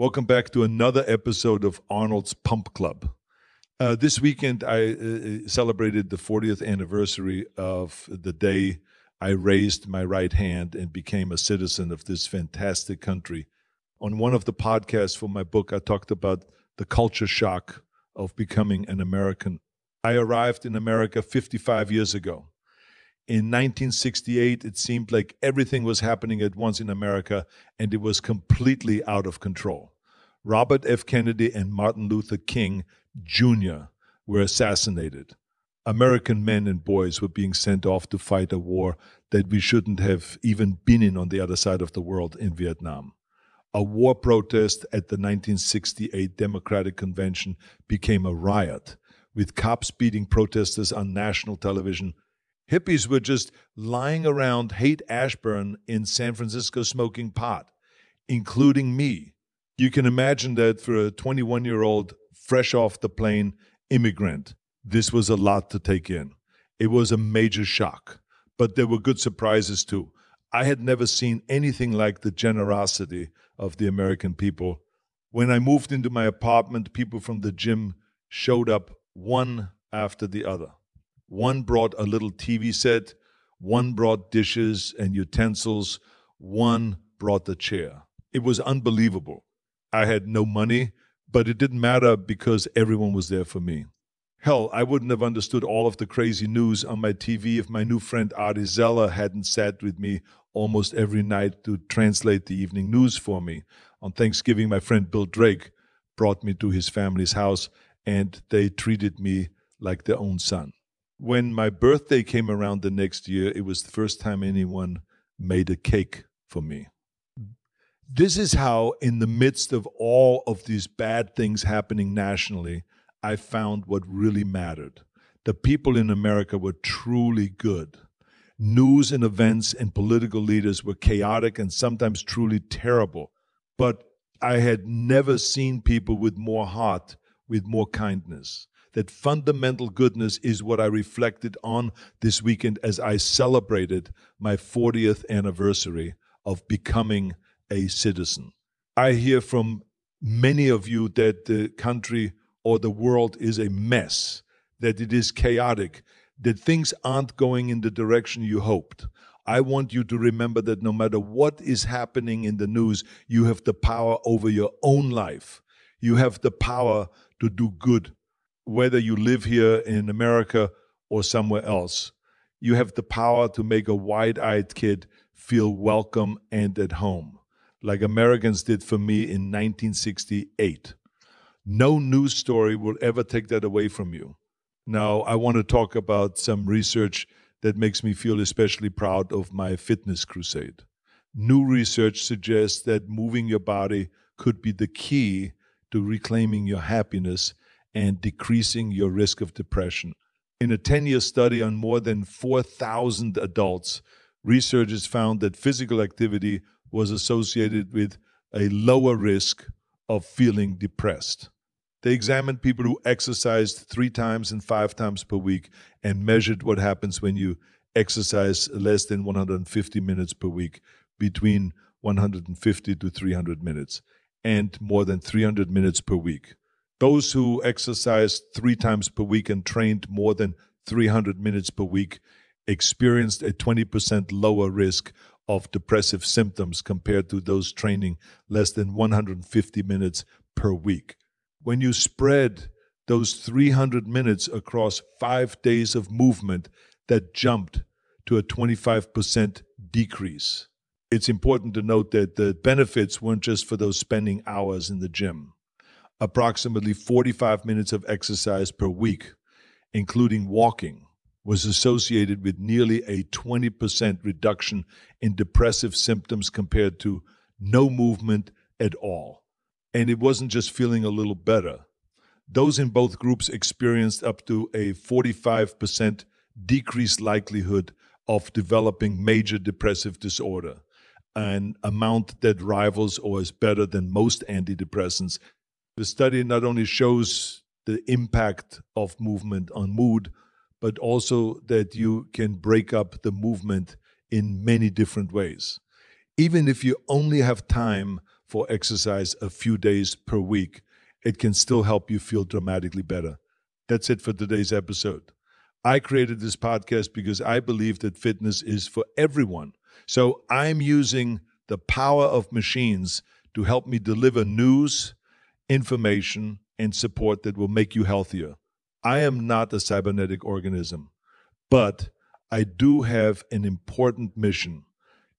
Welcome back to another episode of Arnold's Pump Club. Uh, this weekend, I uh, celebrated the 40th anniversary of the day I raised my right hand and became a citizen of this fantastic country. On one of the podcasts for my book, I talked about the culture shock of becoming an American. I arrived in America 55 years ago. In 1968, it seemed like everything was happening at once in America, and it was completely out of control. Robert F. Kennedy and Martin Luther King Jr. were assassinated. American men and boys were being sent off to fight a war that we shouldn't have even been in on the other side of the world in Vietnam. A war protest at the 1968 Democratic Convention became a riot, with cops beating protesters on national television Hippies were just lying around Haight Ashbury in San Francisco smoking pot, including me. You can imagine that for a 21 year old, fresh off the plane immigrant, this was a lot to take in. It was a major shock, but there were good surprises too. I had never seen anything like the generosity of the American people. When I moved into my apartment, people from the gym showed up one after the other. One brought a little TV set, one brought dishes and utensils, one brought the chair. It was unbelievable. I had no money, but it didn't matter because everyone was there for me. Hell, I wouldn't have understood all of the crazy news on my TV if my new friend Artie Zeller hadn't sat with me almost every night to translate the evening news for me. On Thanksgiving, my friend Bill Drake brought me to his family's house and they treated me like their own son. When my birthday came around the next year, it was the first time anyone made a cake for me. This is how, in the midst of all of these bad things happening nationally, I found what really mattered. The people in America were truly good. News and events and political leaders were chaotic and sometimes truly terrible. But I had never seen people with more heart, with more kindness that fundamental goodness is what I reflected on this weekend as I celebrated my 40th anniversary of becoming a citizen. I hear from many of you that the country or the world is a mess, that it is chaotic, that things aren't going in the direction you hoped. I want you to remember that no matter what is happening in the news, you have the power over your own life. You have the power to do good whether you live here in America or somewhere else, you have the power to make a wide eyed kid feel welcome and at home, like Americans did for me in 1968. No news story will ever take that away from you. Now, I want to talk about some research that makes me feel especially proud of my fitness crusade. New research suggests that moving your body could be the key to reclaiming your happiness and decreasing your risk of depression. In a 10 year study on more than 4,000 adults, researchers found that physical activity was associated with a lower risk of feeling depressed. They examined people who exercised three times and five times per week and measured what happens when you exercise less than 150 minutes per week, between 150 to 300 minutes, and more than 300 minutes per week. Those who exercised three times per week and trained more than 300 minutes per week experienced a 20% lower risk of depressive symptoms compared to those training less than 150 minutes per week. When you spread those 300 minutes across five days of movement, that jumped to a 25% decrease. It's important to note that the benefits weren't just for those spending hours in the gym approximately 45 minutes of exercise per week, including walking, was associated with nearly a 20% reduction in depressive symptoms compared to no movement at all. And it wasn't just feeling a little better. Those in both groups experienced up to a 45% decreased likelihood of developing major depressive disorder, an amount that rivals or is better than most antidepressants the study not only shows the impact of movement on mood, but also that you can break up the movement in many different ways. Even if you only have time for exercise a few days per week, it can still help you feel dramatically better. That's it for today's episode. I created this podcast because I believe that fitness is for everyone. So I'm using the power of machines to help me deliver news, information, and support that will make you healthier. I am not a cybernetic organism, but I do have an important mission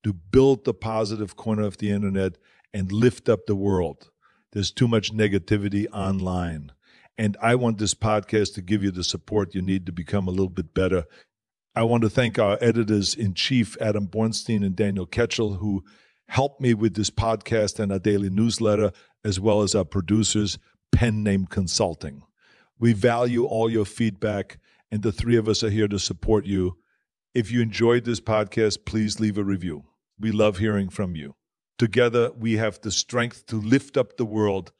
to build the positive corner of the internet and lift up the world. There's too much negativity online. And I want this podcast to give you the support you need to become a little bit better. I want to thank our editors in chief, Adam Bornstein and Daniel Ketchel, who helped me with this podcast and our daily newsletter, as well as our producers, Pen Name Consulting. We value all your feedback, and the three of us are here to support you. If you enjoyed this podcast, please leave a review. We love hearing from you. Together, we have the strength to lift up the world